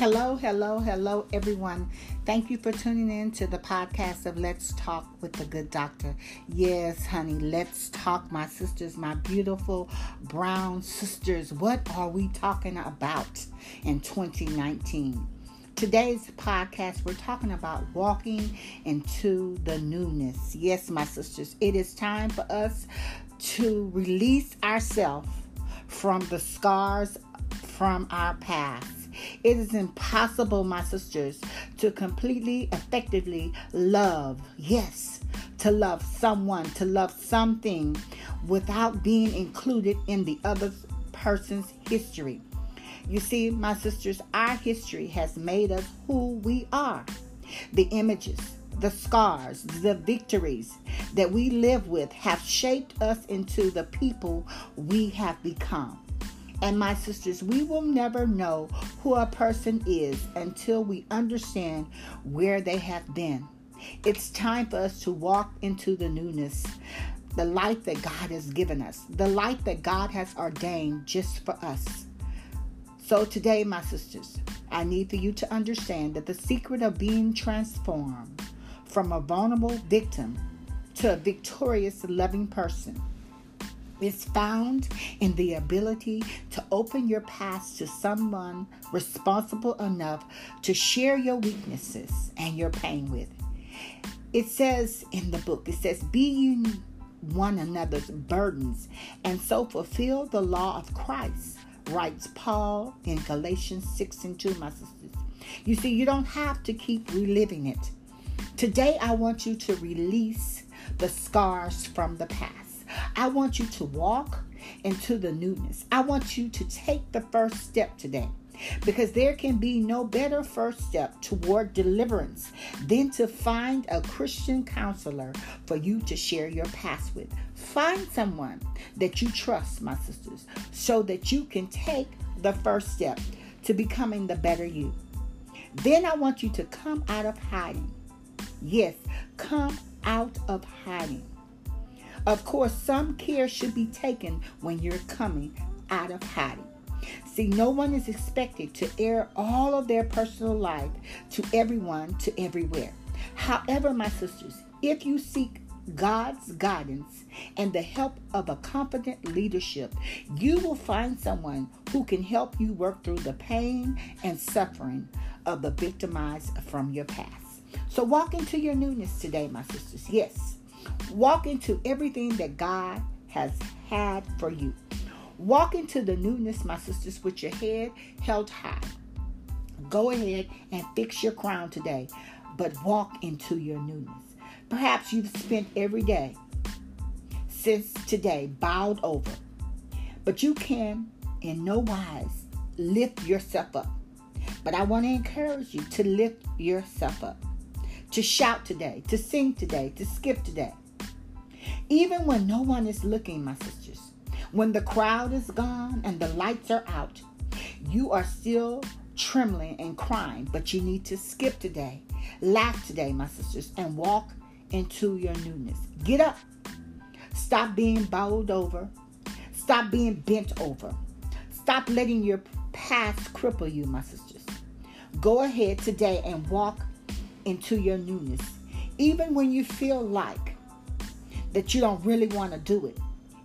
Hello, hello, hello, everyone. Thank you for tuning in to the podcast of Let's Talk with the Good Doctor. Yes, honey, let's talk, my sisters, my beautiful brown sisters. What are we talking about in 2019? Today's podcast, we're talking about walking into the newness. Yes, my sisters, it is time for us to release ourselves from the scars from our past. It is impossible, my sisters, to completely, effectively love. Yes, to love someone, to love something without being included in the other person's history. You see, my sisters, our history has made us who we are. The images, the scars, the victories that we live with have shaped us into the people we have become. And my sisters, we will never know who a person is until we understand where they have been. It's time for us to walk into the newness, the life that God has given us, the life that God has ordained just for us. So, today, my sisters, I need for you to understand that the secret of being transformed from a vulnerable victim to a victorious, loving person is found in the ability to open your past to someone responsible enough to share your weaknesses and your pain with. It says in the book, it says, Be ye one another's burdens and so fulfill the law of Christ, writes Paul in Galatians 6 and 2, my sisters. You see, you don't have to keep reliving it. Today, I want you to release the scars from the past. I want you to walk into the newness. I want you to take the first step today because there can be no better first step toward deliverance than to find a Christian counselor for you to share your past with. Find someone that you trust, my sisters, so that you can take the first step to becoming the better you. Then I want you to come out of hiding. Yes, come out of hiding. Of course, some care should be taken when you're coming out of hiding. See, no one is expected to air all of their personal life to everyone, to everywhere. However, my sisters, if you seek God's guidance and the help of a competent leadership, you will find someone who can help you work through the pain and suffering of the victimized from your past. So walk into your newness today, my sisters. Yes, Walk into everything that God has had for you. Walk into the newness, my sisters, with your head held high. Go ahead and fix your crown today, but walk into your newness. Perhaps you've spent every day since today bowed over, but you can in no wise lift yourself up. But I want to encourage you to lift yourself up, to shout today, to sing today, to skip today. Even when no one is looking, my sisters, when the crowd is gone and the lights are out, you are still trembling and crying, but you need to skip today, laugh today, my sisters, and walk into your newness. Get up. Stop being bowed over. Stop being bent over. Stop letting your past cripple you, my sisters. Go ahead today and walk into your newness. Even when you feel like that you don't really want to do it.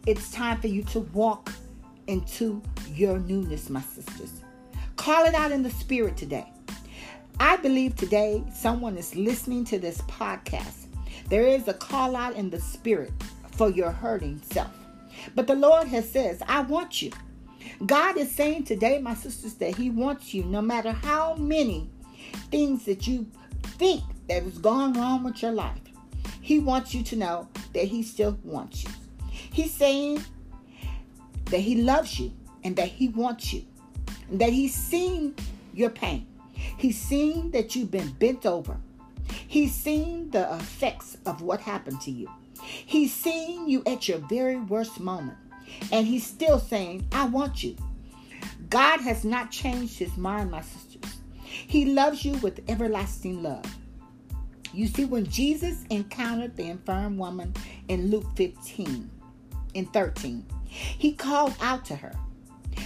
It's time for you to walk into your newness, my sisters. Call it out in the spirit today. I believe today someone is listening to this podcast. There is a call out in the spirit for your hurting self. But the Lord has says, I want you. God is saying today, my sisters, that He wants you no matter how many things that you think that has gone wrong with your life. He wants you to know that He still wants you. He's saying that He loves you and that He wants you, that He's seen your pain. He's seen that you've been bent over. He's seen the effects of what happened to you. He's seen you at your very worst moment. And he's still saying, I want you. God has not changed his mind, my sisters. He loves you with everlasting love. You see, when Jesus encountered the infirm woman in Luke 15 and 13, he called out to her.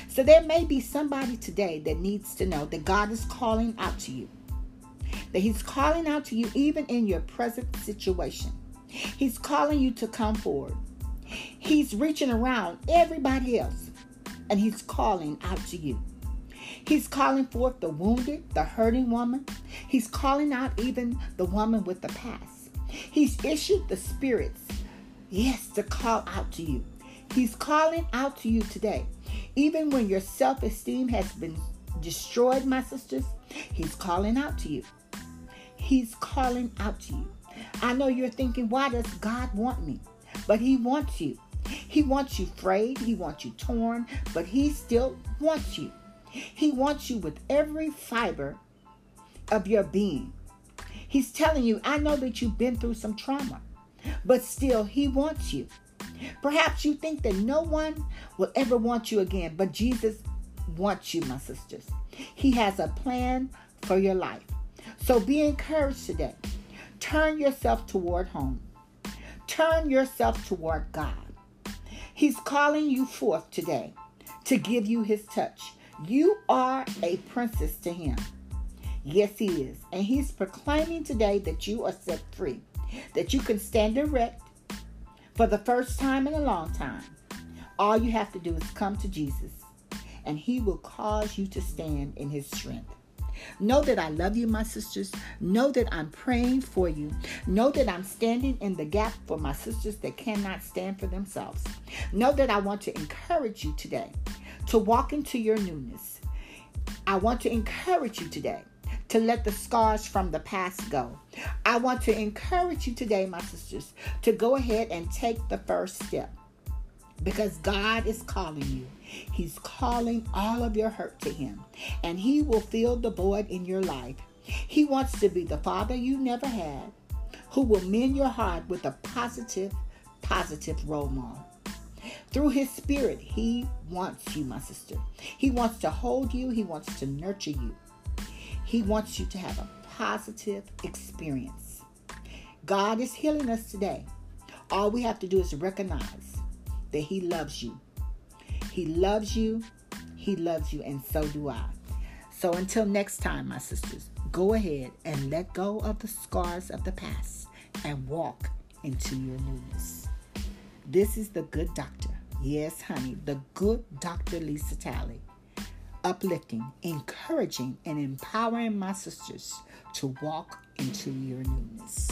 So there may be somebody today that needs to know that God is calling out to you. That He's calling out to you even in your present situation. He's calling you to come forward. He's reaching around everybody else and He's calling out to you. He's calling forth the wounded, the hurting woman. He's calling out even the woman with the past. He's issued the spirits, yes, to call out to you. He's calling out to you today. Even when your self esteem has been destroyed, my sisters, He's calling out to you. He's calling out to you. I know you're thinking, why does God want me? But He wants you. He wants you frayed, He wants you torn, but He still wants you. He wants you with every fiber of your being. He's telling you, I know that you've been through some trauma, but still, He wants you. Perhaps you think that no one will ever want you again, but Jesus wants you, my sisters. He has a plan for your life. So be encouraged today. Turn yourself toward home. Turn yourself toward God. He's calling you forth today to give you his touch. You are a princess to him. Yes, he is. And he's proclaiming today that you are set free, that you can stand erect for the first time in a long time. All you have to do is come to Jesus, and he will cause you to stand in his strength. Know that I love you, my sisters. Know that I'm praying for you. Know that I'm standing in the gap for my sisters that cannot stand for themselves. Know that I want to encourage you today to walk into your newness. I want to encourage you today to let the scars from the past go. I want to encourage you today, my sisters, to go ahead and take the first step because God is calling you. He's calling all of your hurt to Him, and He will fill the void in your life. He wants to be the Father you never had, who will mend your heart with a positive, positive role model. Through His Spirit, He wants you, my sister. He wants to hold you, He wants to nurture you. He wants you to have a positive experience. God is healing us today. All we have to do is recognize that He loves you. He loves you. He loves you, and so do I. So until next time, my sisters, go ahead and let go of the scars of the past and walk into your newness. This is the good doctor. Yes, honey, the good Dr. Lisa Talley uplifting, encouraging, and empowering my sisters to walk into your newness.